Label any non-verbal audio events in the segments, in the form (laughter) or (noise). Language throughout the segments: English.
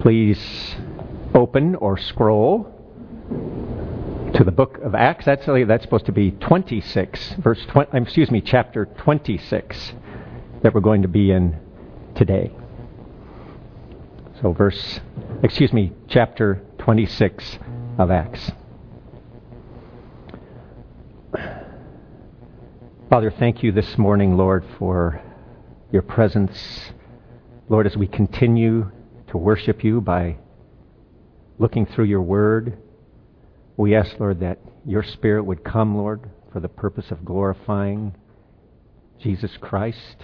Please open or scroll to the book of Acts. Actually, that's supposed to be 26, verse 20, um, excuse me, chapter 26 that we're going to be in today. So, verse, excuse me, chapter 26 of Acts. Father, thank you this morning, Lord, for your presence. Lord, as we continue to worship you by looking through your word, we ask, Lord, that your Spirit would come, Lord, for the purpose of glorifying Jesus Christ.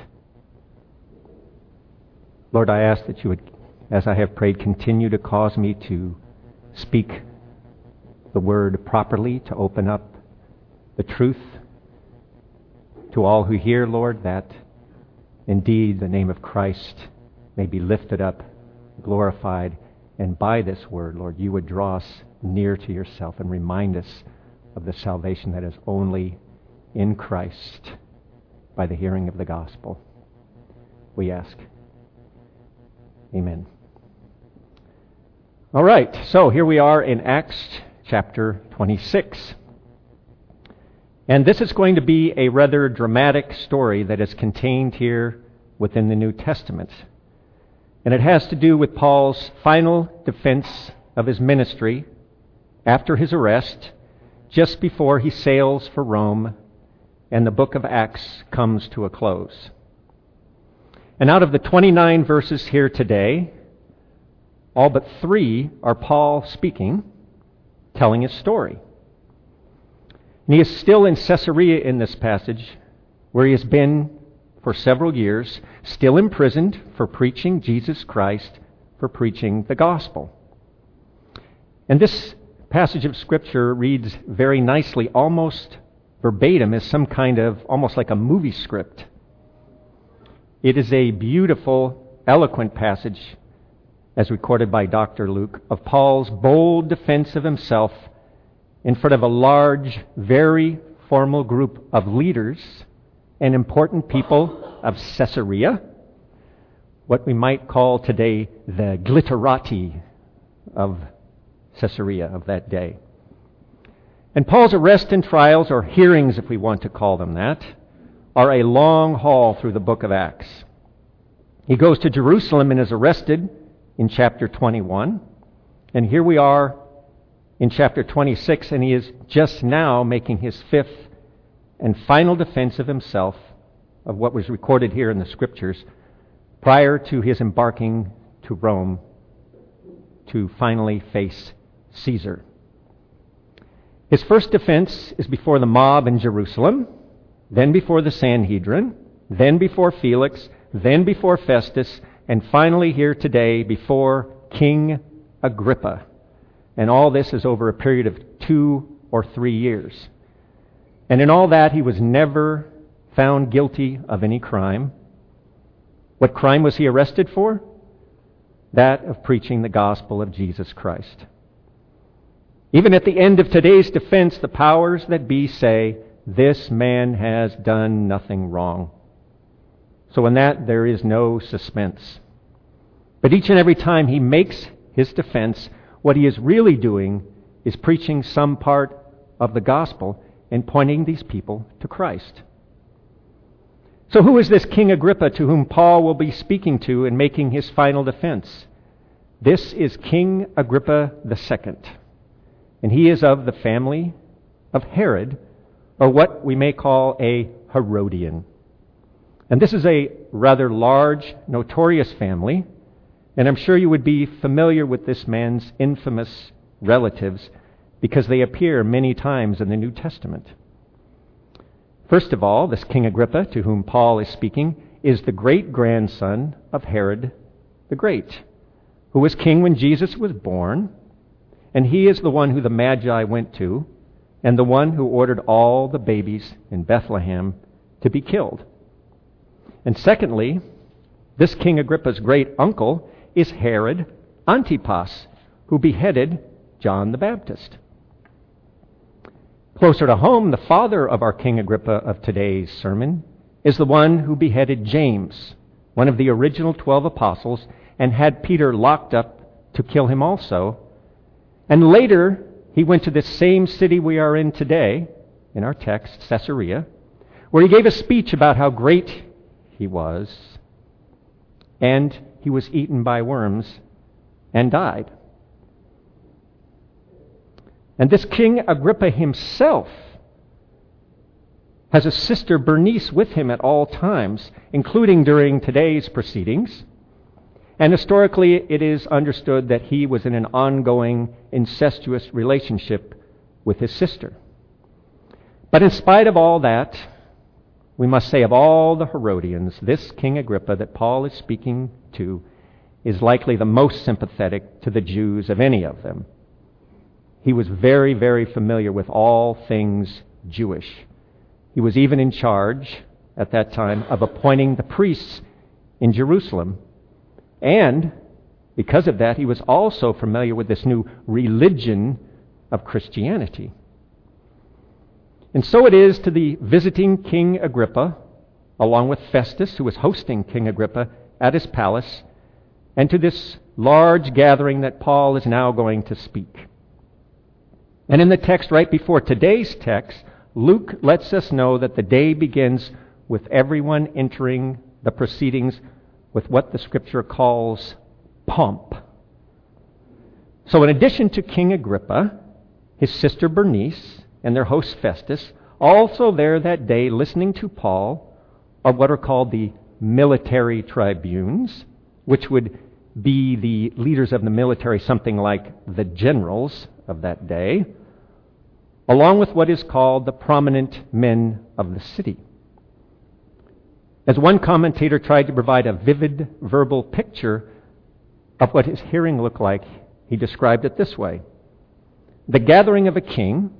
Lord, I ask that you would, as I have prayed, continue to cause me to speak the word properly, to open up the truth to all who hear, Lord, that indeed the name of Christ may be lifted up, glorified, and by this word, Lord, you would draw us near to yourself and remind us of the salvation that is only in Christ by the hearing of the gospel. We ask. Amen. All right, so here we are in Acts chapter 26. And this is going to be a rather dramatic story that is contained here within the New Testament. And it has to do with Paul's final defense of his ministry after his arrest, just before he sails for Rome, and the book of Acts comes to a close. And out of the 29 verses here today, all but three are Paul speaking, telling his story. And he is still in Caesarea in this passage, where he has been for several years, still imprisoned for preaching Jesus Christ, for preaching the gospel. And this passage of Scripture reads very nicely, almost verbatim, as some kind of, almost like a movie script. It is a beautiful, eloquent passage, as recorded by Dr. Luke, of Paul's bold defense of himself in front of a large, very formal group of leaders and important people of Caesarea, what we might call today the glitterati of Caesarea of that day. And Paul's arrest and trials, or hearings if we want to call them that, are a long haul through the book of Acts. He goes to Jerusalem and is arrested in chapter 21. And here we are in chapter 26, and he is just now making his fifth and final defense of himself of what was recorded here in the scriptures prior to his embarking to Rome to finally face Caesar. His first defense is before the mob in Jerusalem, then before the Sanhedrin, then before Felix, then before Festus, and finally here today before King Agrippa. And all this is over a period of two or three years. And in all that, he was never found guilty of any crime. What crime was he arrested for? That of preaching the gospel of Jesus Christ. Even at the end of today's defense, the powers that be say, This man has done nothing wrong. So in that, there is no suspense. But each and every time he makes his defense, what he is really doing is preaching some part of the gospel and pointing these people to Christ. So, who is this King Agrippa to whom Paul will be speaking to and making his final defense? This is King Agrippa II, and he is of the family of Herod, or what we may call a Herodian. And this is a rather large, notorious family, and I'm sure you would be familiar with this man's infamous relatives because they appear many times in the New Testament. First of all, this King Agrippa, to whom Paul is speaking, is the great grandson of Herod the Great, who was king when Jesus was born, and he is the one who the Magi went to, and the one who ordered all the babies in Bethlehem to be killed. And secondly, this King Agrippa's great uncle is Herod Antipas, who beheaded John the Baptist. Closer to home, the father of our King Agrippa of today's sermon is the one who beheaded James, one of the original twelve apostles, and had Peter locked up to kill him also. And later, he went to this same city we are in today, in our text, Caesarea, where he gave a speech about how great he was, and he was eaten by worms and died. And this King Agrippa himself has a sister Bernice with him at all times, including during today's proceedings. And historically, it is understood that he was in an ongoing incestuous relationship with his sister. But in spite of all that, we must say of all the Herodians, this King Agrippa that Paul is speaking to is likely the most sympathetic to the Jews of any of them. He was very, very familiar with all things Jewish. He was even in charge at that time of appointing the priests in Jerusalem. And because of that, he was also familiar with this new religion of Christianity. And so it is to the visiting King Agrippa, along with Festus, who was hosting King Agrippa at his palace, and to this large gathering that Paul is now going to speak. And in the text right before today's text, Luke lets us know that the day begins with everyone entering the proceedings with what the scripture calls pomp. So, in addition to King Agrippa, his sister Bernice, and their host Festus, also there that day listening to Paul are what are called the military tribunes, which would be the leaders of the military, something like the generals of that day, along with what is called the prominent men of the city. As one commentator tried to provide a vivid verbal picture of what his hearing looked like, he described it this way The gathering of a king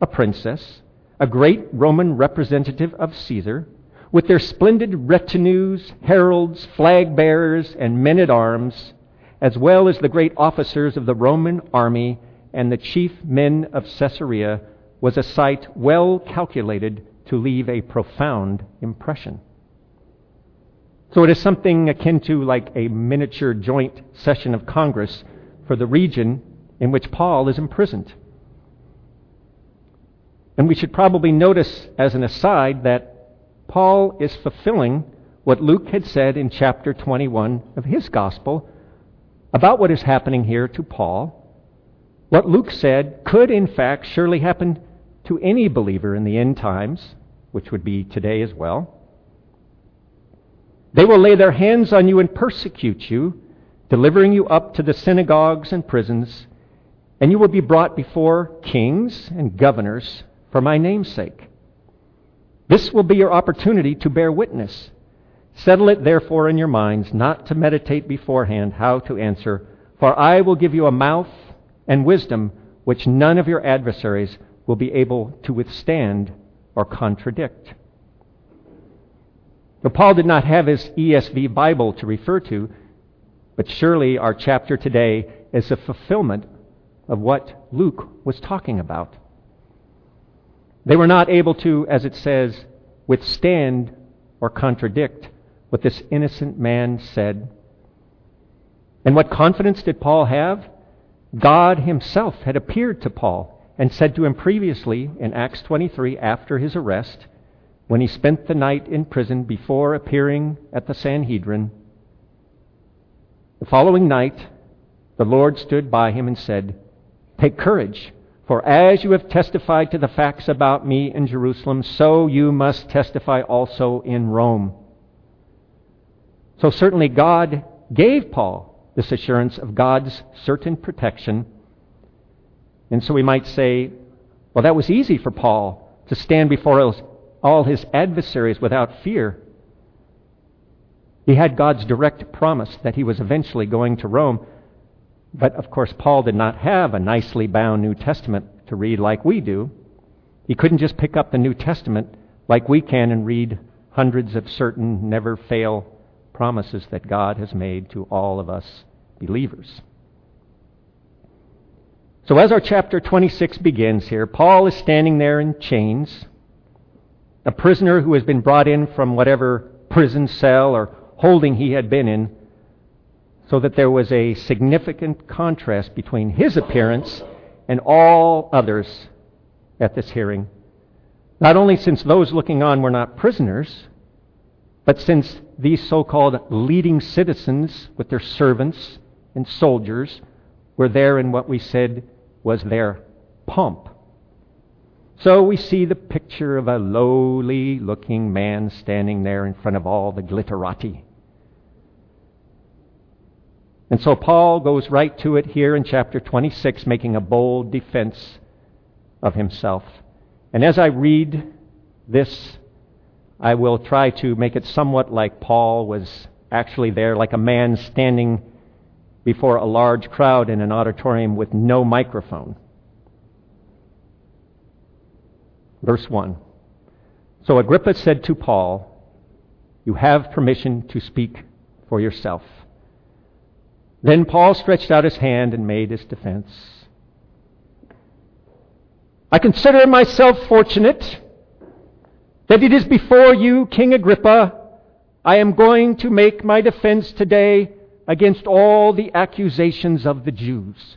a princess, a great Roman representative of Caesar, with their splendid retinues, heralds, flag bearers, and men at arms, as well as the great officers of the Roman army and the chief men of Caesarea, was a sight well calculated to leave a profound impression. So it is something akin to like a miniature joint session of Congress for the region in which Paul is imprisoned. And we should probably notice as an aside that Paul is fulfilling what Luke had said in chapter 21 of his gospel about what is happening here to Paul. What Luke said could, in fact, surely happen to any believer in the end times, which would be today as well. They will lay their hands on you and persecute you, delivering you up to the synagogues and prisons, and you will be brought before kings and governors for my name's sake. This will be your opportunity to bear witness. Settle it therefore in your minds not to meditate beforehand how to answer, for I will give you a mouth and wisdom which none of your adversaries will be able to withstand or contradict. Now, Paul did not have his ESV Bible to refer to, but surely our chapter today is a fulfillment of what Luke was talking about. They were not able to, as it says, withstand or contradict what this innocent man said. And what confidence did Paul have? God himself had appeared to Paul and said to him previously in Acts 23 after his arrest, when he spent the night in prison before appearing at the Sanhedrin. The following night, the Lord stood by him and said, Take courage. For as you have testified to the facts about me in Jerusalem, so you must testify also in Rome. So certainly God gave Paul this assurance of God's certain protection. And so we might say, well, that was easy for Paul to stand before all his adversaries without fear. He had God's direct promise that he was eventually going to Rome. But of course, Paul did not have a nicely bound New Testament to read like we do. He couldn't just pick up the New Testament like we can and read hundreds of certain never fail promises that God has made to all of us believers. So, as our chapter 26 begins here, Paul is standing there in chains, a prisoner who has been brought in from whatever prison cell or holding he had been in so that there was a significant contrast between his appearance and all others at this hearing. Not only since those looking on were not prisoners, but since these so called leading citizens with their servants and soldiers were there in what we said was their pomp. So we see the picture of a lowly looking man standing there in front of all the glitterati. And so Paul goes right to it here in chapter 26, making a bold defense of himself. And as I read this, I will try to make it somewhat like Paul was actually there, like a man standing before a large crowd in an auditorium with no microphone. Verse 1. So Agrippa said to Paul, You have permission to speak for yourself. Then Paul stretched out his hand and made his defense. I consider myself fortunate that it is before you, King Agrippa, I am going to make my defense today against all the accusations of the Jews.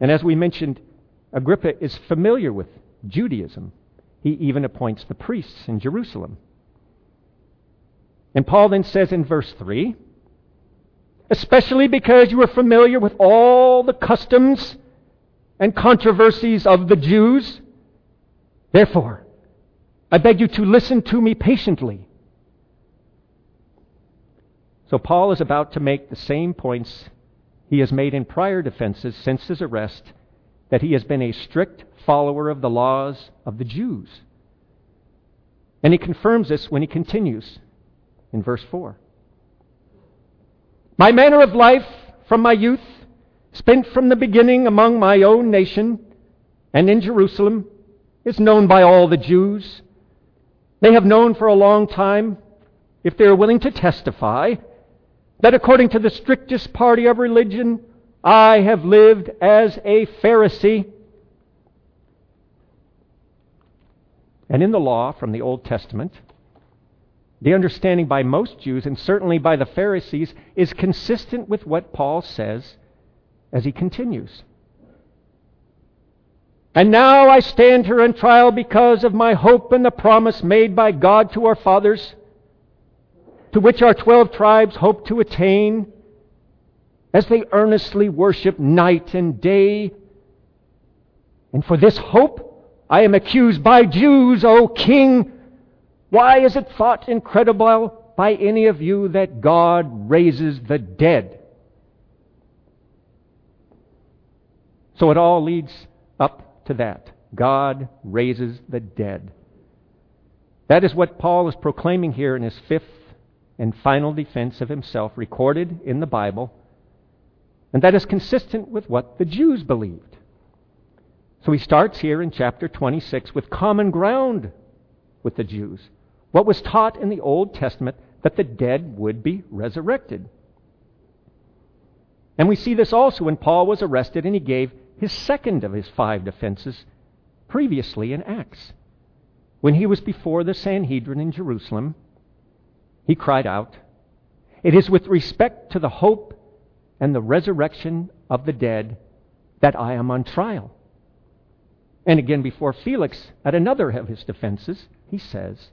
And as we mentioned, Agrippa is familiar with Judaism. He even appoints the priests in Jerusalem. And Paul then says in verse 3 especially because you are familiar with all the customs and controversies of the Jews. Therefore, I beg you to listen to me patiently. So, Paul is about to make the same points he has made in prior defenses since his arrest that he has been a strict follower of the laws of the Jews. And he confirms this when he continues in verse 4. My manner of life from my youth, spent from the beginning among my own nation and in Jerusalem, is known by all the Jews. They have known for a long time, if they are willing to testify, that according to the strictest party of religion, I have lived as a Pharisee. And in the law from the Old Testament, the understanding by most Jews, and certainly by the Pharisees, is consistent with what Paul says as he continues. And now I stand here on trial because of my hope and the promise made by God to our fathers, to which our twelve tribes hope to attain, as they earnestly worship night and day. And for this hope I am accused by Jews, O King why is it thought incredible by any of you that God raises the dead? So it all leads up to that. God raises the dead. That is what Paul is proclaiming here in his fifth and final defense of himself, recorded in the Bible. And that is consistent with what the Jews believed. So he starts here in chapter 26 with common ground with the Jews what was taught in the Old Testament that the dead would be resurrected. And we see this also when Paul was arrested and he gave his second of his five defenses previously in Acts. When he was before the Sanhedrin in Jerusalem, he cried out, It is with respect to the hope and the resurrection of the dead that I am on trial. And again before Felix, at another of his defenses, he says,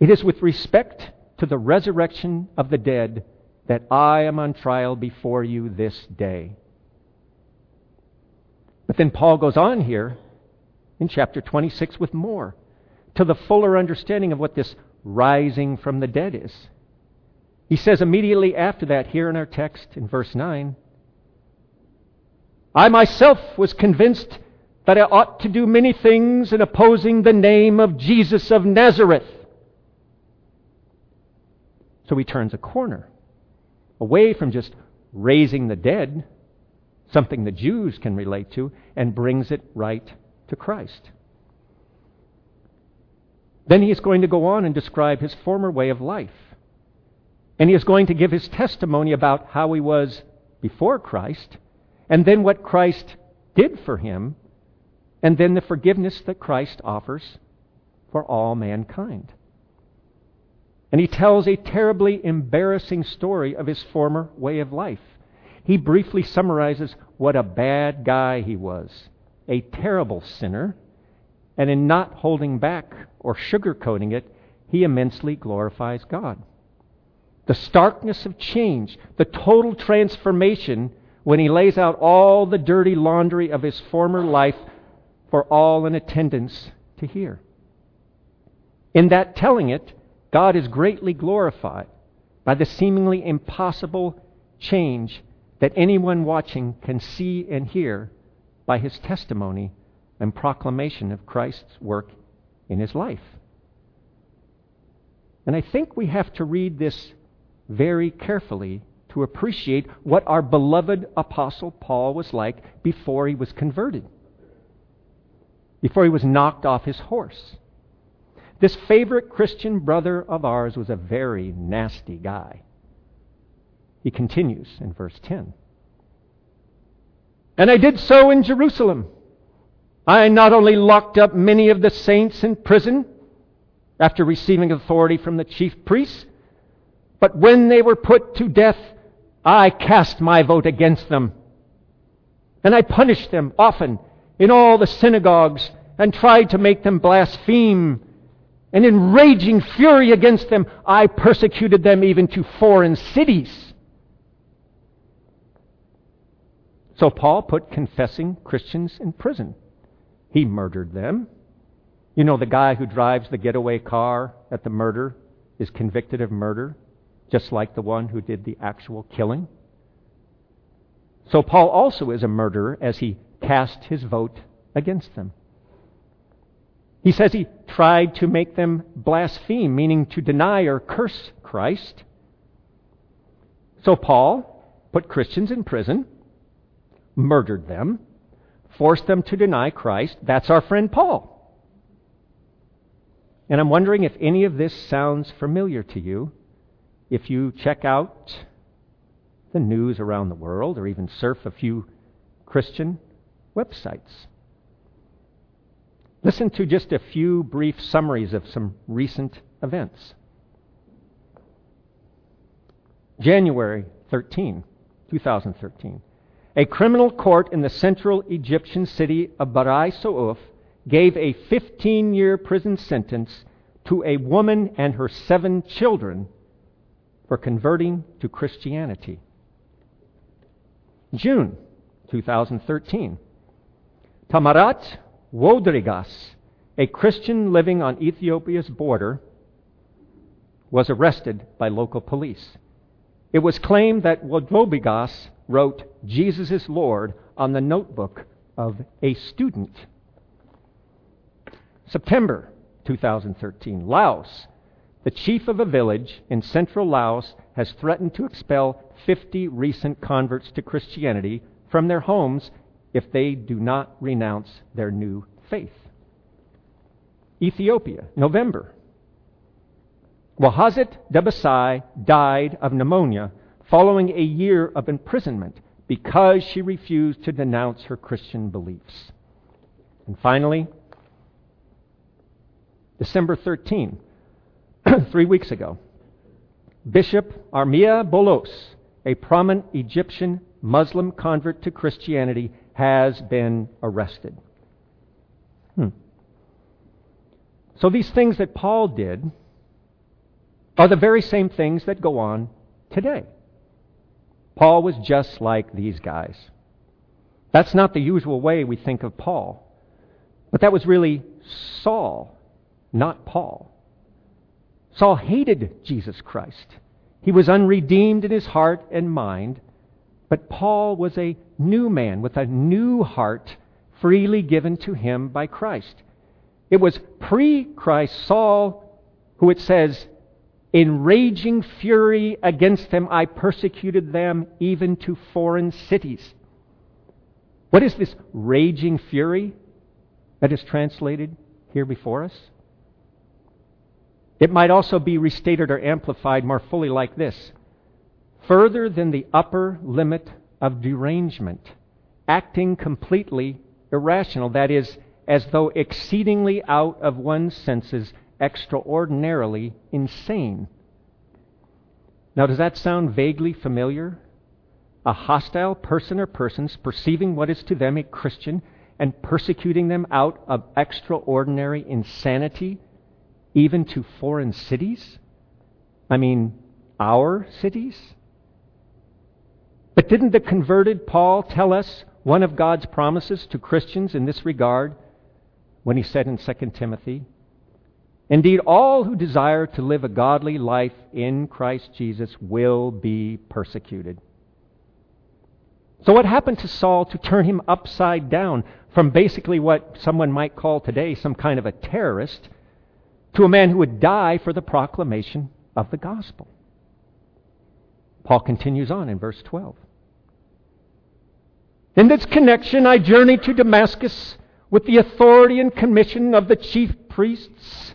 it is with respect to the resurrection of the dead that I am on trial before you this day. But then Paul goes on here in chapter 26 with more to the fuller understanding of what this rising from the dead is. He says immediately after that, here in our text in verse 9, I myself was convinced that I ought to do many things in opposing the name of Jesus of Nazareth. So he turns a corner away from just raising the dead, something the Jews can relate to, and brings it right to Christ. Then he is going to go on and describe his former way of life. And he is going to give his testimony about how he was before Christ, and then what Christ did for him, and then the forgiveness that Christ offers for all mankind. And he tells a terribly embarrassing story of his former way of life. He briefly summarizes what a bad guy he was, a terrible sinner, and in not holding back or sugarcoating it, he immensely glorifies God. The starkness of change, the total transformation when he lays out all the dirty laundry of his former life for all in attendance to hear. In that telling it, God is greatly glorified by the seemingly impossible change that anyone watching can see and hear by his testimony and proclamation of Christ's work in his life. And I think we have to read this very carefully to appreciate what our beloved Apostle Paul was like before he was converted, before he was knocked off his horse. This favorite Christian brother of ours was a very nasty guy. He continues in verse 10. And I did so in Jerusalem. I not only locked up many of the saints in prison after receiving authority from the chief priests, but when they were put to death, I cast my vote against them. And I punished them often in all the synagogues and tried to make them blaspheme and in raging fury against them, I persecuted them even to foreign cities. So Paul put confessing Christians in prison. He murdered them. You know, the guy who drives the getaway car at the murder is convicted of murder, just like the one who did the actual killing. So Paul also is a murderer as he cast his vote against them. He says he tried to make them blaspheme, meaning to deny or curse Christ. So Paul put Christians in prison, murdered them, forced them to deny Christ. That's our friend Paul. And I'm wondering if any of this sounds familiar to you. If you check out the news around the world or even surf a few Christian websites. Listen to just a few brief summaries of some recent events. January 13, 2013. A criminal court in the central Egyptian city of Barai Souf gave a 15 year prison sentence to a woman and her seven children for converting to Christianity. June 2013. Tamarat Wodrigas, a Christian living on Ethiopia's border, was arrested by local police. It was claimed that Wodrobigas wrote Jesus is Lord on the notebook of a student. September 2013, Laos. The chief of a village in central Laos has threatened to expel 50 recent converts to Christianity from their homes if they do not renounce their new faith. Ethiopia, November. Wahazit Debesai died of pneumonia following a year of imprisonment because she refused to denounce her Christian beliefs. And finally, December 13, (clears throat) three weeks ago, Bishop Armia Bolos, a prominent Egyptian Muslim convert to Christianity, has been arrested. Hmm. So these things that Paul did are the very same things that go on today. Paul was just like these guys. That's not the usual way we think of Paul. But that was really Saul, not Paul. Saul hated Jesus Christ. He was unredeemed in his heart and mind, but Paul was a new man with a new heart freely given to him by Christ. It was pre Christ Saul who it says, In raging fury against them, I persecuted them even to foreign cities. What is this raging fury that is translated here before us? It might also be restated or amplified more fully like this further than the upper limit of derangement, acting completely irrational, that is, as though exceedingly out of one's senses, extraordinarily insane Now, does that sound vaguely familiar? A hostile person or persons perceiving what is to them a Christian and persecuting them out of extraordinary insanity, even to foreign cities? I mean, our cities? But didn't the converted Paul tell us one of God's promises to Christians in this regard when he said in 2 Timothy, Indeed, all who desire to live a godly life in Christ Jesus will be persecuted. So, what happened to Saul to turn him upside down from basically what someone might call today some kind of a terrorist to a man who would die for the proclamation of the gospel? Paul continues on in verse 12. In this connection, I journeyed to Damascus with the authority and commission of the chief priests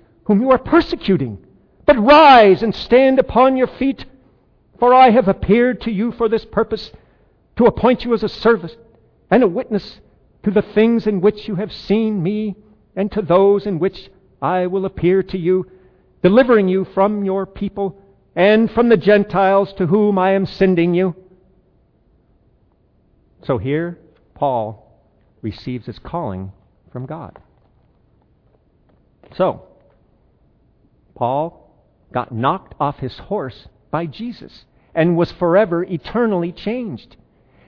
whom you are persecuting. But rise and stand upon your feet, for I have appeared to you for this purpose, to appoint you as a servant and a witness to the things in which you have seen me, and to those in which I will appear to you, delivering you from your people and from the Gentiles to whom I am sending you. So here, Paul receives his calling from God. So, Paul got knocked off his horse by Jesus and was forever, eternally changed.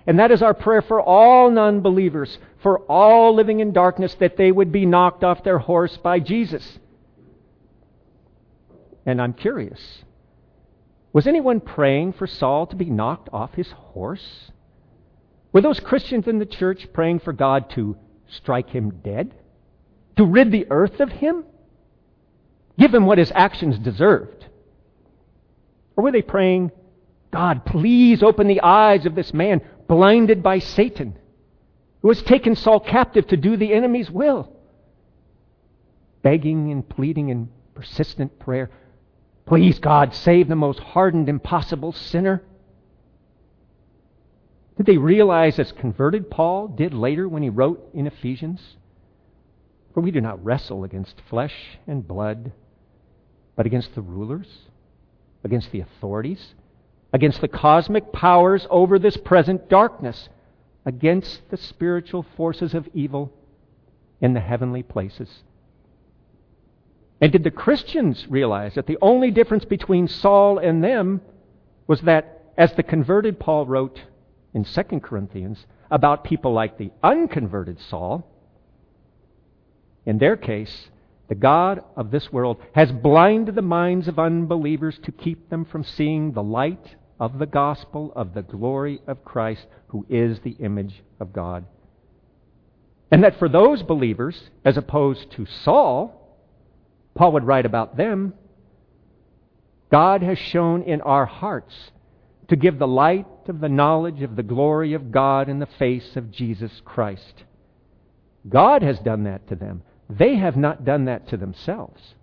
And that is our prayer for all non believers, for all living in darkness, that they would be knocked off their horse by Jesus. And I'm curious was anyone praying for Saul to be knocked off his horse? Were those Christians in the church praying for God to strike him dead? To rid the earth of him? Give him what his actions deserved? Or were they praying, God, please open the eyes of this man blinded by Satan, who has taken Saul captive to do the enemy's will? Begging and pleading in persistent prayer, please, God, save the most hardened, impossible sinner. Did they realize, as converted Paul did later when he wrote in Ephesians, for we do not wrestle against flesh and blood, but against the rulers, against the authorities, against the cosmic powers over this present darkness, against the spiritual forces of evil in the heavenly places. And did the Christians realize that the only difference between Saul and them was that, as the converted Paul wrote in 2 Corinthians about people like the unconverted Saul, in their case, the God of this world has blinded the minds of unbelievers to keep them from seeing the light of the gospel of the glory of Christ, who is the image of God. And that for those believers, as opposed to Saul, Paul would write about them, God has shown in our hearts to give the light of the knowledge of the glory of God in the face of Jesus Christ. God has done that to them. They have not done that to themselves.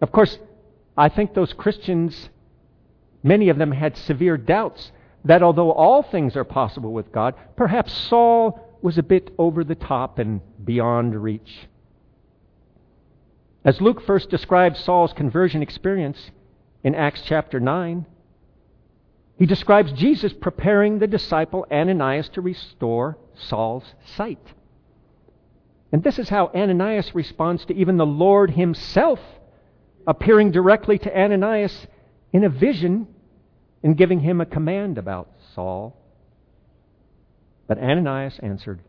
Of course, I think those Christians, many of them had severe doubts that although all things are possible with God, perhaps Saul was a bit over the top and beyond reach. As Luke first describes Saul's conversion experience in Acts chapter 9, he describes Jesus preparing the disciple Ananias to restore Saul's sight. And this is how Ananias responds to even the Lord himself appearing directly to Ananias in a vision and giving him a command about Saul. But Ananias answered,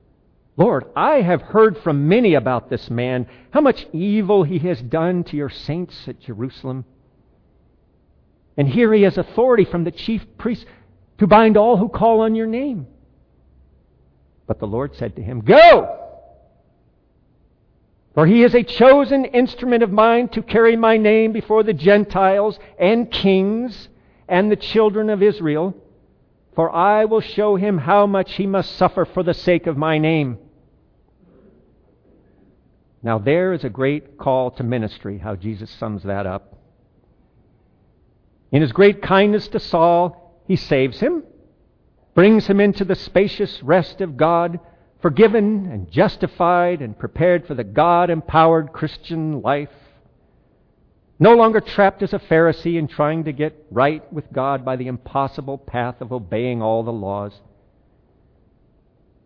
Lord, I have heard from many about this man, how much evil he has done to your saints at Jerusalem. And here he has authority from the chief priest to bind all who call on your name. But the Lord said to him, Go! For he is a chosen instrument of mine to carry my name before the Gentiles and kings and the children of Israel. For I will show him how much he must suffer for the sake of my name. Now, there is a great call to ministry, how Jesus sums that up. In his great kindness to Saul, he saves him, brings him into the spacious rest of God forgiven and justified and prepared for the God empowered Christian life. No longer trapped as a Pharisee and trying to get right with God by the impossible path of obeying all the laws.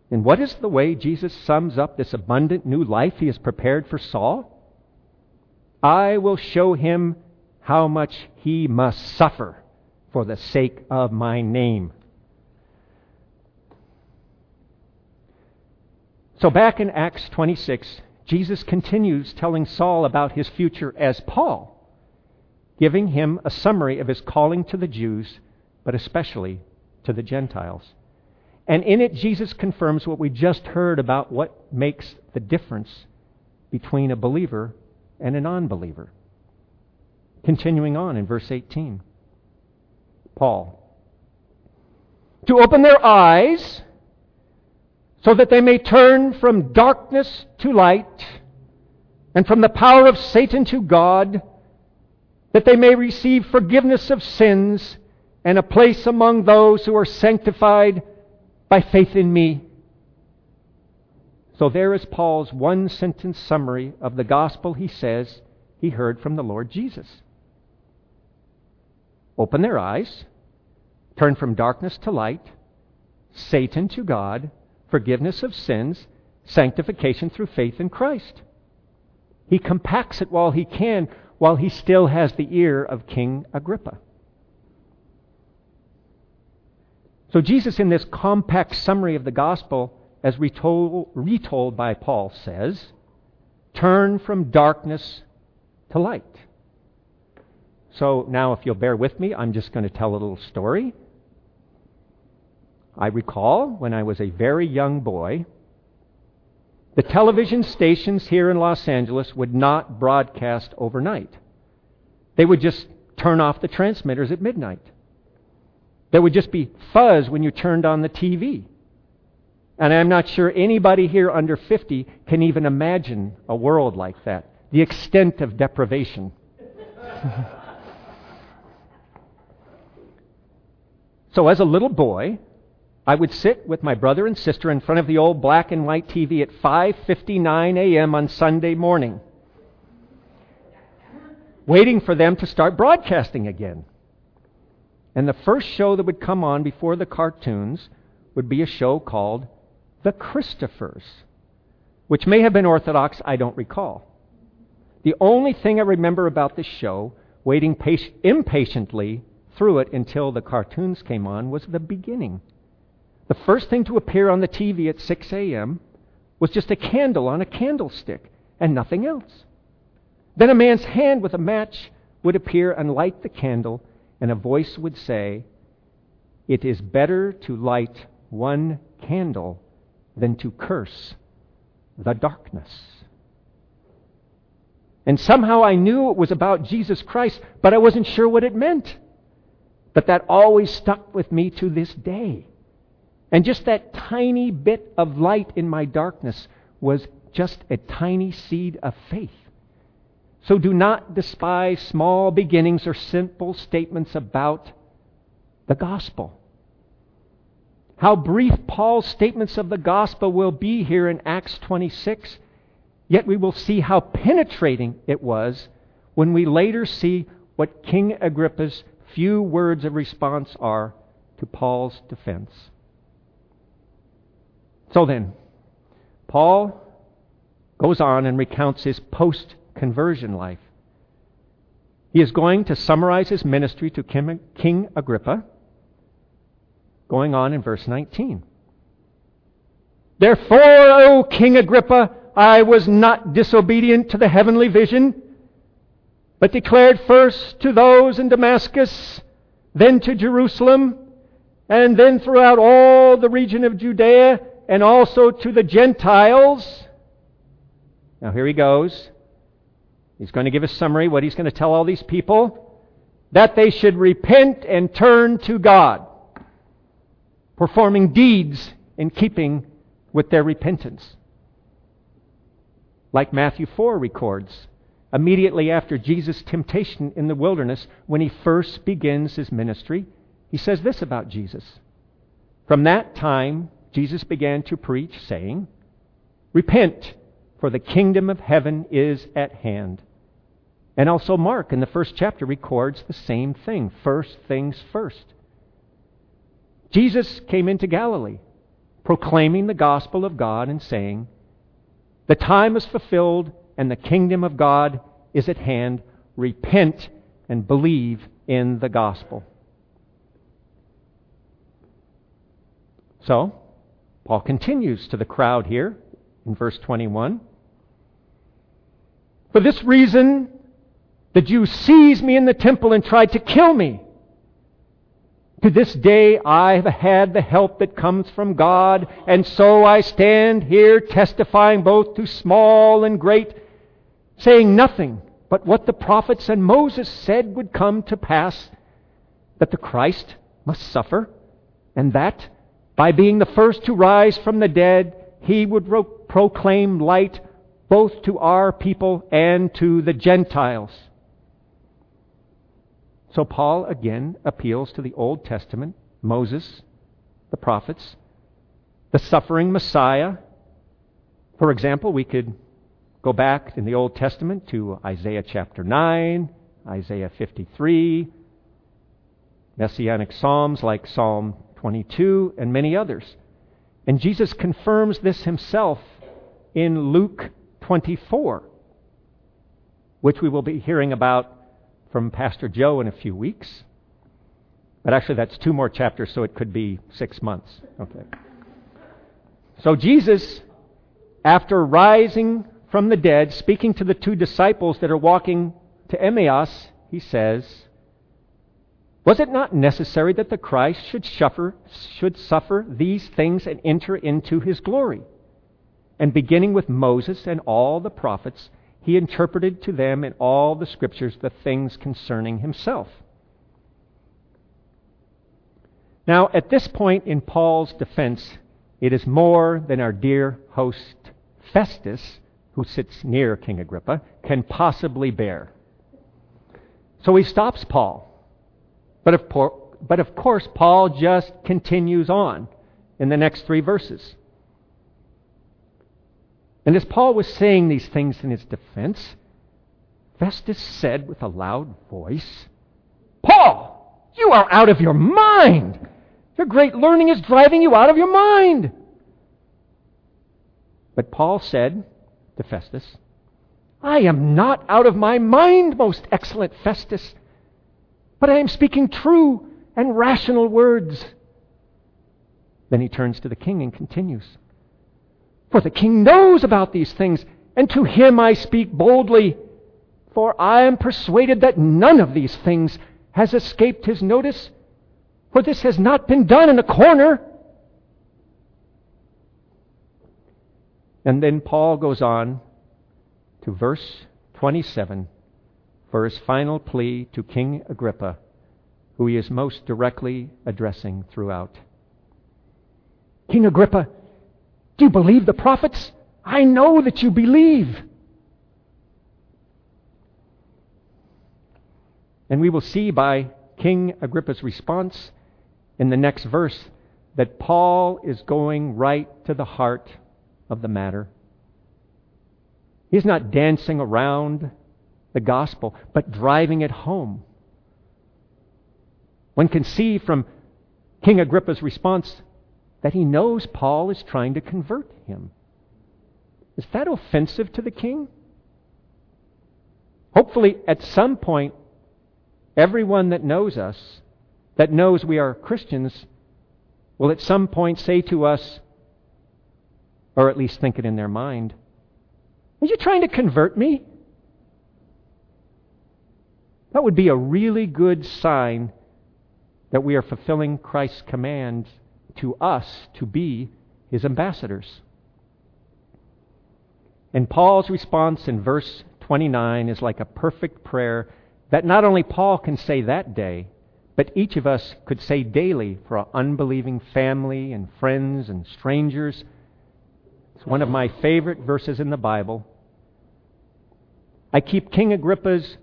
And what is the way Jesus sums up this abundant new life he has prepared for Saul? I will show him how much he must suffer for the sake of my name. So, back in Acts 26, Jesus continues telling Saul about his future as Paul, giving him a summary of his calling to the Jews, but especially to the Gentiles. And in it, Jesus confirms what we just heard about what makes the difference between a believer and a non believer. Continuing on in verse 18, Paul. To open their eyes so that they may turn from darkness to light and from the power of Satan to God, that they may receive forgiveness of sins and a place among those who are sanctified by faith in me. So there is Paul's one sentence summary of the gospel he says he heard from the Lord Jesus. Open their eyes, turn from darkness to light, Satan to God, forgiveness of sins, sanctification through faith in Christ. He compacts it while he can, while he still has the ear of King Agrippa. So, Jesus, in this compact summary of the gospel, as retold, retold by Paul, says, Turn from darkness to light. So, now, if you'll bear with me, I'm just going to tell a little story. I recall when I was a very young boy, the television stations here in Los Angeles would not broadcast overnight. They would just turn off the transmitters at midnight. There would just be fuzz when you turned on the TV. And I'm not sure anybody here under 50 can even imagine a world like that, the extent of deprivation. (laughs) so, as a little boy, I would sit with my brother and sister in front of the old black and white TV at 5:59 a.m. on Sunday morning, waiting for them to start broadcasting again. And the first show that would come on before the cartoons would be a show called The Christophers, which may have been orthodox, I don't recall. The only thing I remember about this show, waiting impatiently through it until the cartoons came on, was the beginning. The first thing to appear on the TV at 6 a.m. was just a candle on a candlestick and nothing else. Then a man's hand with a match would appear and light the candle, and a voice would say, It is better to light one candle than to curse the darkness. And somehow I knew it was about Jesus Christ, but I wasn't sure what it meant. But that always stuck with me to this day. And just that tiny bit of light in my darkness was just a tiny seed of faith. So do not despise small beginnings or simple statements about the gospel. How brief Paul's statements of the gospel will be here in Acts 26, yet we will see how penetrating it was when we later see what King Agrippa's few words of response are to Paul's defense. So then, Paul goes on and recounts his post conversion life. He is going to summarize his ministry to King Agrippa, going on in verse 19. Therefore, O King Agrippa, I was not disobedient to the heavenly vision, but declared first to those in Damascus, then to Jerusalem, and then throughout all the region of Judea and also to the Gentiles Now, here he goes. He's going to give a summary what he's going to tell all these people that they should repent and turn to God, performing deeds in keeping with their repentance. Like Matthew 4 records, immediately after Jesus' temptation in the wilderness, when he first begins his ministry, he says this about Jesus. From that time, Jesus began to preach, saying, Repent, for the kingdom of heaven is at hand. And also, Mark in the first chapter records the same thing first things first. Jesus came into Galilee, proclaiming the gospel of God and saying, The time is fulfilled and the kingdom of God is at hand. Repent and believe in the gospel. So, Paul continues to the crowd here in verse 21. For this reason, the Jews seized me in the temple and tried to kill me. To this day I have had the help that comes from God, and so I stand here testifying both to small and great, saying nothing but what the prophets and Moses said would come to pass that the Christ must suffer, and that, by being the first to rise from the dead, he would ro- proclaim light both to our people and to the Gentiles. So Paul again appeals to the Old Testament, Moses, the prophets, the suffering Messiah. For example, we could go back in the Old Testament to Isaiah chapter 9, Isaiah 53, messianic psalms like Psalm 22, and many others. And Jesus confirms this himself in Luke 24, which we will be hearing about from Pastor Joe in a few weeks. But actually, that's two more chapters, so it could be six months. Okay. So, Jesus, after rising from the dead, speaking to the two disciples that are walking to Emmaus, he says, Was it not necessary that the Christ should suffer, should suffer these things and enter into his glory? And beginning with Moses and all the prophets, he interpreted to them in all the scriptures the things concerning himself. Now, at this point in Paul's defense, it is more than our dear host Festus, who sits near King Agrippa, can possibly bear. So he stops Paul. But of, but of course, Paul just continues on in the next three verses. And as Paul was saying these things in his defense, Festus said with a loud voice, Paul, you are out of your mind! Your great learning is driving you out of your mind! But Paul said to Festus, I am not out of my mind, most excellent Festus, but I am speaking true and rational words. Then he turns to the king and continues. For the king knows about these things, and to him I speak boldly. For I am persuaded that none of these things has escaped his notice, for this has not been done in a corner. And then Paul goes on to verse 27 for his final plea to King Agrippa, who he is most directly addressing throughout. King Agrippa, do you believe the prophets? I know that you believe. And we will see by King Agrippa's response in the next verse that Paul is going right to the heart of the matter. He's not dancing around the gospel, but driving it home. One can see from King Agrippa's response that he knows Paul is trying to convert him. Is that offensive to the king? Hopefully, at some point, everyone that knows us, that knows we are Christians, will at some point say to us, or at least think it in their mind, Are you trying to convert me? That would be a really good sign that we are fulfilling Christ's command to us to be his ambassadors. And Paul's response in verse 29 is like a perfect prayer that not only Paul can say that day, but each of us could say daily for our unbelieving family and friends and strangers. It's one of my favorite verses in the Bible. I keep King Agrippa's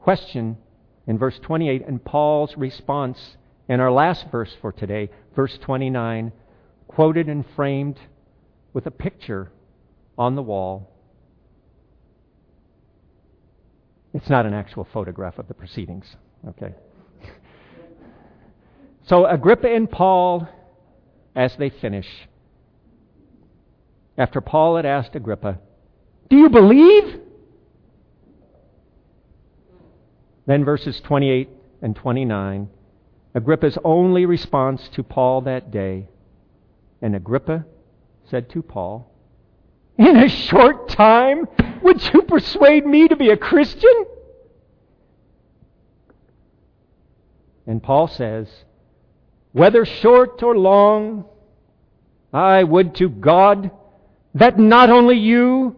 question in verse 28 and Paul's response in our last verse for today, verse 29, quoted and framed with a picture on the wall. It's not an actual photograph of the proceedings, okay? (laughs) So Agrippa and Paul, as they finish, after Paul had asked Agrippa, Do you believe? Then verses 28 and 29, Agrippa's only response to Paul that day. And Agrippa said to Paul, In a short time, would you persuade me to be a Christian? And Paul says, Whether short or long, I would to God that not only you,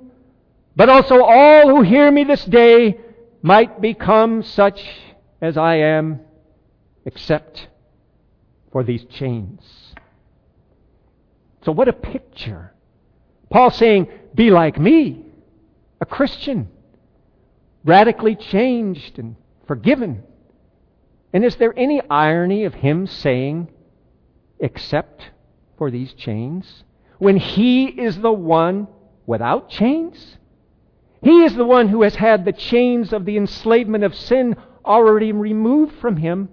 but also all who hear me this day might become such as I am, except for these chains. So, what a picture. Paul saying, Be like me, a Christian, radically changed and forgiven. And is there any irony of him saying, Except for these chains? When he is the one without chains? He is the one who has had the chains of the enslavement of sin already removed from him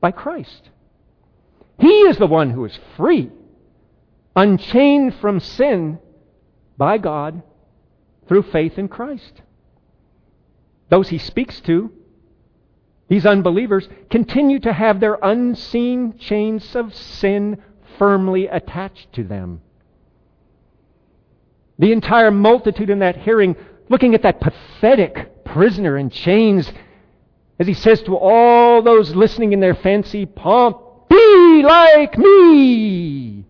by Christ. He is the one who is free, unchained from sin by God through faith in Christ. Those he speaks to, these unbelievers, continue to have their unseen chains of sin firmly attached to them. The entire multitude in that hearing, looking at that pathetic prisoner in chains, as he says to all those listening in their fancy pomp, Be like me!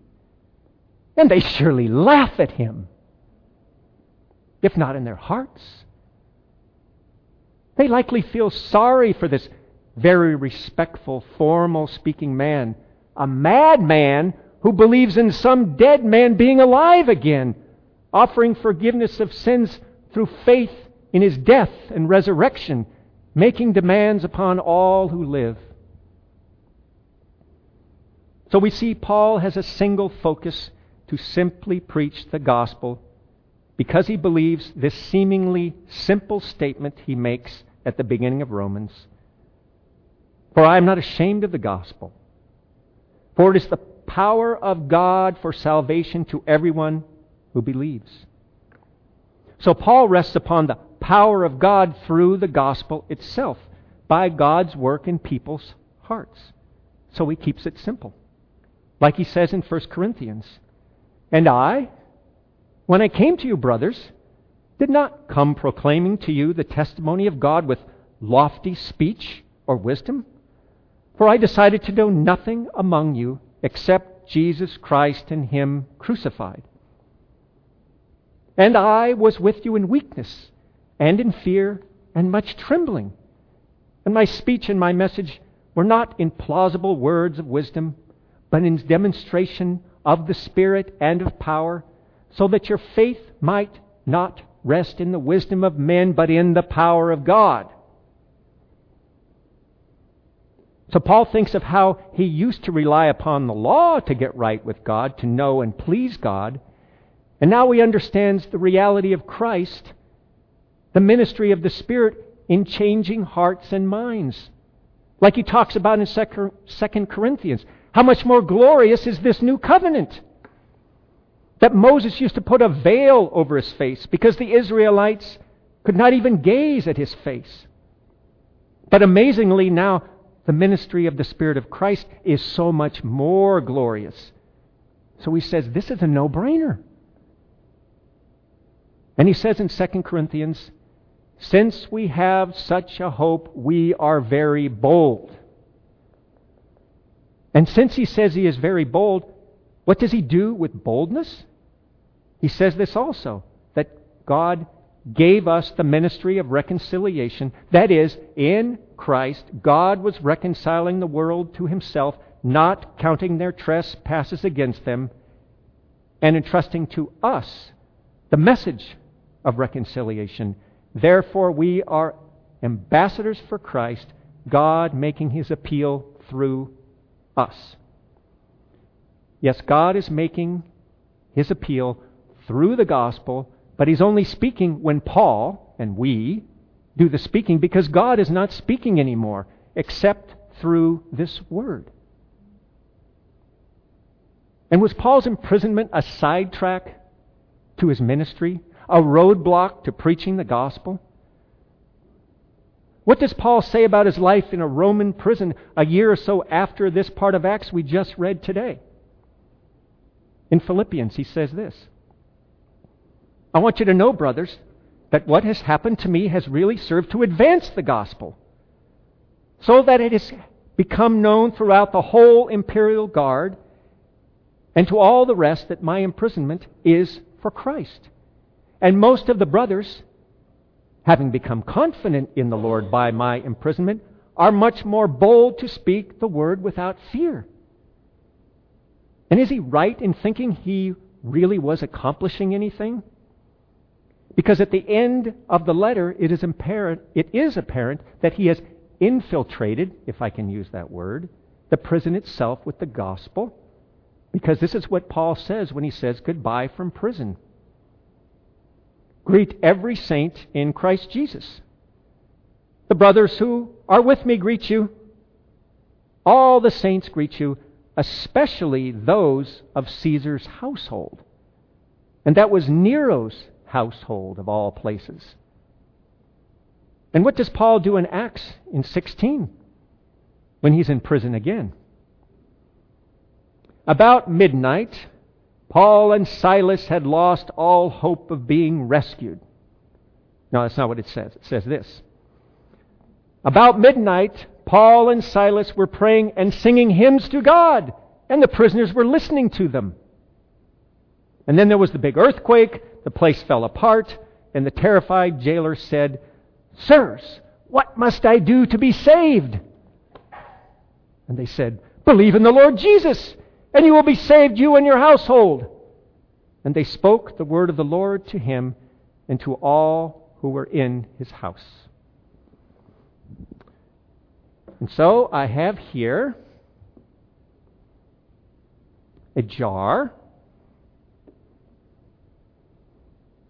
And they surely laugh at him, if not in their hearts. They likely feel sorry for this very respectful, formal speaking man, a madman who believes in some dead man being alive again offering forgiveness of sins through faith in his death and resurrection, making demands upon all who live. So we see Paul has a single focus to simply preach the gospel because he believes this seemingly simple statement he makes at the beginning of Romans. For I am not ashamed of the gospel, for it is the power of God for salvation to everyone who believes. So Paul rests upon the power of God through the gospel itself, by God's work in people's hearts. So he keeps it simple. Like he says in 1 Corinthians And I, when I came to you, brothers, did not come proclaiming to you the testimony of God with lofty speech or wisdom. For I decided to know nothing among you except Jesus Christ and Him crucified. And I was with you in weakness and in fear and much trembling. And my speech and my message were not in plausible words of wisdom, but in demonstration of the Spirit and of power, so that your faith might not rest in the wisdom of men, but in the power of God. So Paul thinks of how he used to rely upon the law to get right with God, to know and please God. And now he understands the reality of Christ, the ministry of the Spirit in changing hearts and minds. Like he talks about in 2 Corinthians. How much more glorious is this new covenant? That Moses used to put a veil over his face because the Israelites could not even gaze at his face. But amazingly, now the ministry of the Spirit of Christ is so much more glorious. So he says, This is a no brainer. And he says in 2 Corinthians, Since we have such a hope, we are very bold. And since he says he is very bold, what does he do with boldness? He says this also that God gave us the ministry of reconciliation. That is, in Christ, God was reconciling the world to himself, not counting their trespasses against them, and entrusting to us the message of reconciliation. Therefore, we are ambassadors for Christ, God making his appeal through us. Yes, God is making his appeal through the gospel, but he's only speaking when Paul and we do the speaking because God is not speaking anymore except through this word. And was Paul's imprisonment a sidetrack to his ministry? A roadblock to preaching the gospel? What does Paul say about his life in a Roman prison a year or so after this part of Acts we just read today? In Philippians, he says this I want you to know, brothers, that what has happened to me has really served to advance the gospel, so that it has become known throughout the whole imperial guard and to all the rest that my imprisonment is for Christ. And most of the brothers, having become confident in the Lord by my imprisonment, are much more bold to speak the word without fear. And is he right in thinking he really was accomplishing anything? Because at the end of the letter, it is apparent, it is apparent that he has infiltrated, if I can use that word, the prison itself with the gospel. Because this is what Paul says when he says goodbye from prison. Greet every saint in Christ Jesus. The brothers who are with me greet you. All the saints greet you, especially those of Caesar's household. And that was Nero's household of all places. And what does Paul do in Acts in 16 when he's in prison again? About midnight, Paul and Silas had lost all hope of being rescued. No, that's not what it says. It says this. About midnight, Paul and Silas were praying and singing hymns to God, and the prisoners were listening to them. And then there was the big earthquake, the place fell apart, and the terrified jailer said, Sirs, what must I do to be saved? And they said, Believe in the Lord Jesus, and you will be saved, you and your household. And they spoke the word of the Lord to him and to all who were in his house. And so I have here a jar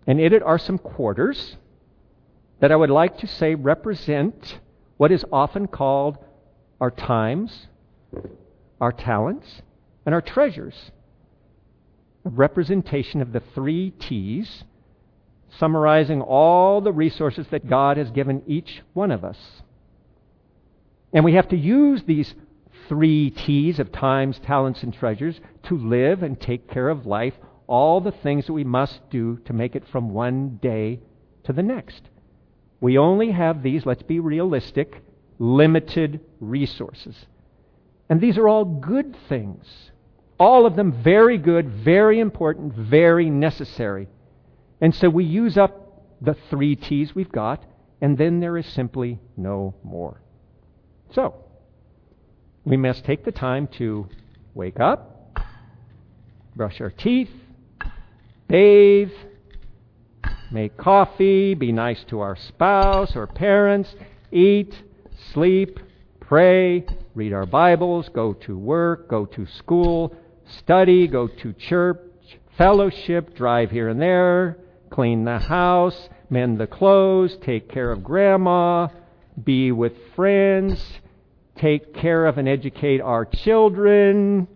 And in it are some quarters that I would like to say represent what is often called our times, our talents, and our treasures. A representation of the three T's, summarizing all the resources that God has given each one of us. And we have to use these three T's of times, talents, and treasures to live and take care of life all the things that we must do to make it from one day to the next. We only have these, let's be realistic, limited resources. And these are all good things. All of them very good, very important, very necessary. And so we use up the three T's we've got, and then there is simply no more. So, we must take the time to wake up, brush our teeth, bathe, make coffee, be nice to our spouse or parents, eat, sleep, pray, read our Bibles, go to work, go to school, study, go to church, fellowship, drive here and there, clean the house, mend the clothes, take care of grandma, be with friends, take care of and educate our children,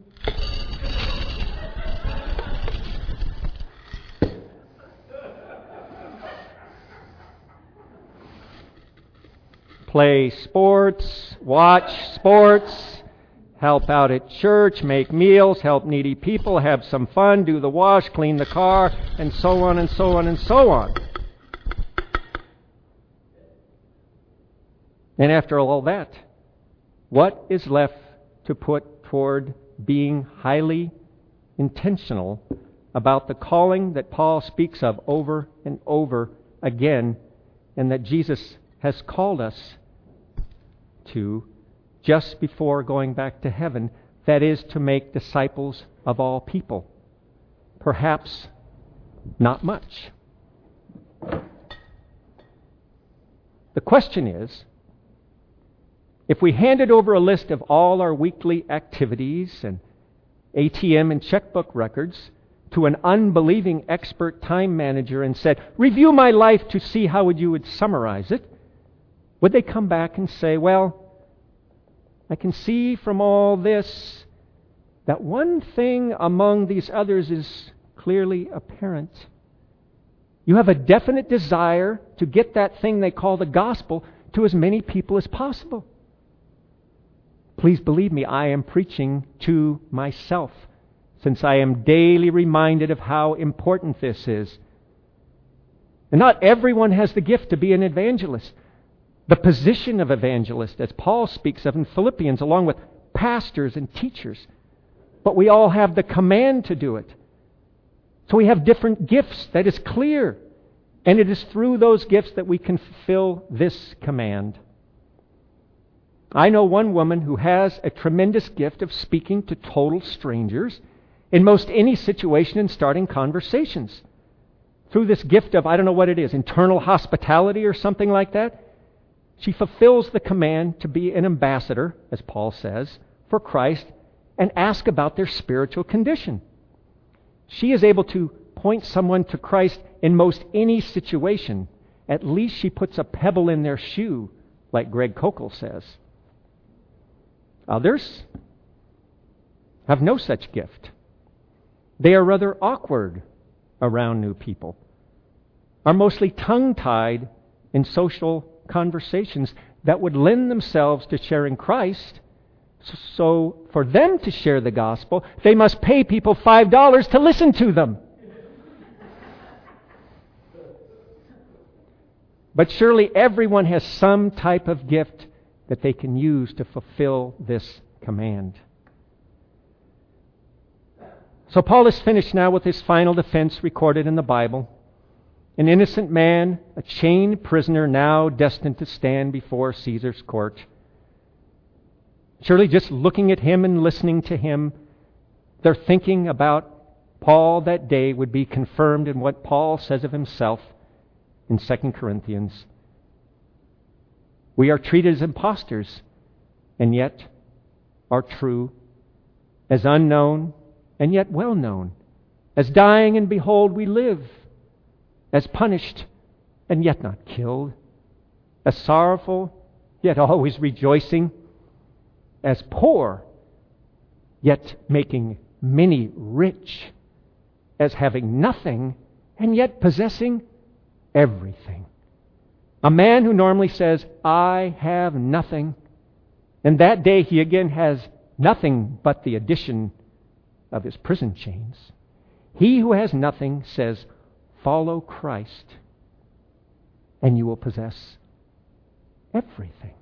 play sports, watch sports, help out at church, make meals, help needy people, have some fun, do the wash, clean the car, and so on and so on and so on. And after all that, what is left to put toward being highly intentional about the calling that Paul speaks of over and over again, and that Jesus has called us to just before going back to heaven that is, to make disciples of all people. Perhaps not much. The question is if we handed over a list of all our weekly activities and ATM and checkbook records to an unbelieving expert time manager and said, Review my life to see how you would summarize it, would they come back and say, Well, I can see from all this that one thing among these others is clearly apparent. You have a definite desire to get that thing they call the gospel to as many people as possible. Please believe me, I am preaching to myself, since I am daily reminded of how important this is. And not everyone has the gift to be an evangelist. The position of evangelist, as Paul speaks of in Philippians, along with pastors and teachers. But we all have the command to do it. So we have different gifts. That is clear. And it is through those gifts that we can fulfill this command. I know one woman who has a tremendous gift of speaking to total strangers in most any situation and starting conversations. Through this gift of, I don't know what it is, internal hospitality or something like that, she fulfills the command to be an ambassador, as Paul says, for Christ and ask about their spiritual condition. She is able to point someone to Christ in most any situation. At least she puts a pebble in their shoe, like Greg Koukl says. Others have no such gift. They are rather awkward around new people, are mostly tongue tied in social conversations that would lend themselves to sharing Christ. So, for them to share the gospel, they must pay people $5 to listen to them. But surely everyone has some type of gift that they can use to fulfill this command. So Paul is finished now with his final defense recorded in the Bible. An innocent man, a chained prisoner, now destined to stand before Caesar's court. Surely just looking at him and listening to him, their thinking about Paul that day would be confirmed in what Paul says of himself in 2 Corinthians. We are treated as impostors, and yet are true, as unknown, and yet well known, as dying, and behold, we live, as punished, and yet not killed, as sorrowful, yet always rejoicing, as poor, yet making many rich, as having nothing, and yet possessing everything. A man who normally says, I have nothing, and that day he again has nothing but the addition of his prison chains. He who has nothing says, Follow Christ, and you will possess everything.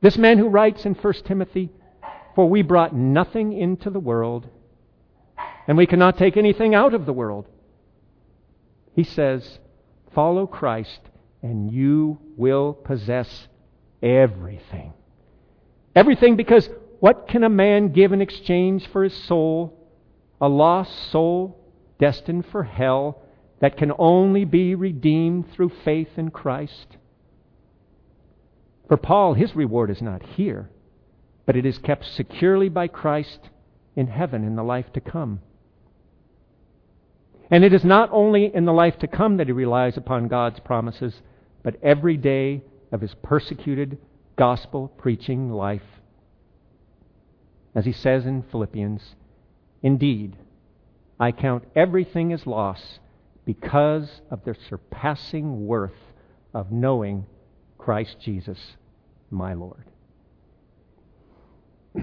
This man who writes in 1 Timothy, For we brought nothing into the world, and we cannot take anything out of the world. He says, Follow Christ, and you will possess everything. Everything because what can a man give in exchange for his soul? A lost soul destined for hell that can only be redeemed through faith in Christ. For Paul, his reward is not here, but it is kept securely by Christ in heaven in the life to come. And it is not only in the life to come that he relies upon God's promises, but every day of his persecuted gospel preaching life. As he says in Philippians, Indeed, I count everything as loss because of the surpassing worth of knowing Christ Jesus, my Lord. (clears throat)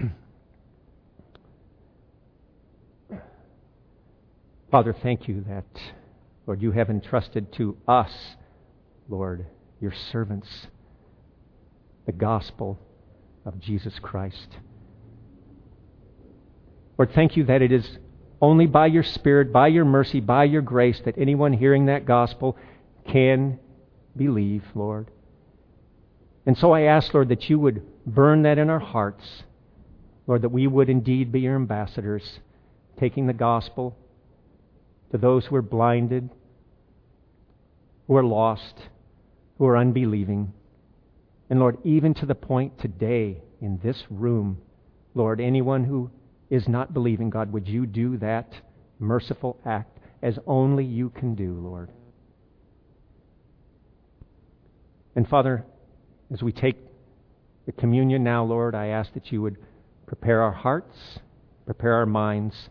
Father, thank you that, Lord, you have entrusted to us Lord, your servants, the gospel of Jesus Christ. Lord, thank you that it is only by your Spirit, by your mercy, by your grace, that anyone hearing that gospel can believe, Lord. And so I ask, Lord, that you would burn that in our hearts. Lord, that we would indeed be your ambassadors, taking the gospel to those who are blinded, who are lost, who are unbelieving. And Lord, even to the point today in this room, Lord, anyone who is not believing, God, would you do that merciful act as only you can do, Lord? And Father, as we take the communion now, Lord, I ask that you would prepare our hearts, prepare our minds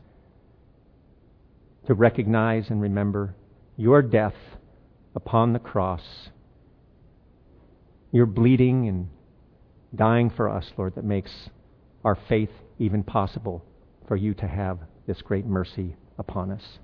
to recognize and remember your death upon the cross, your bleeding and dying for us, Lord, that makes our faith even possible for you to have this great mercy upon us.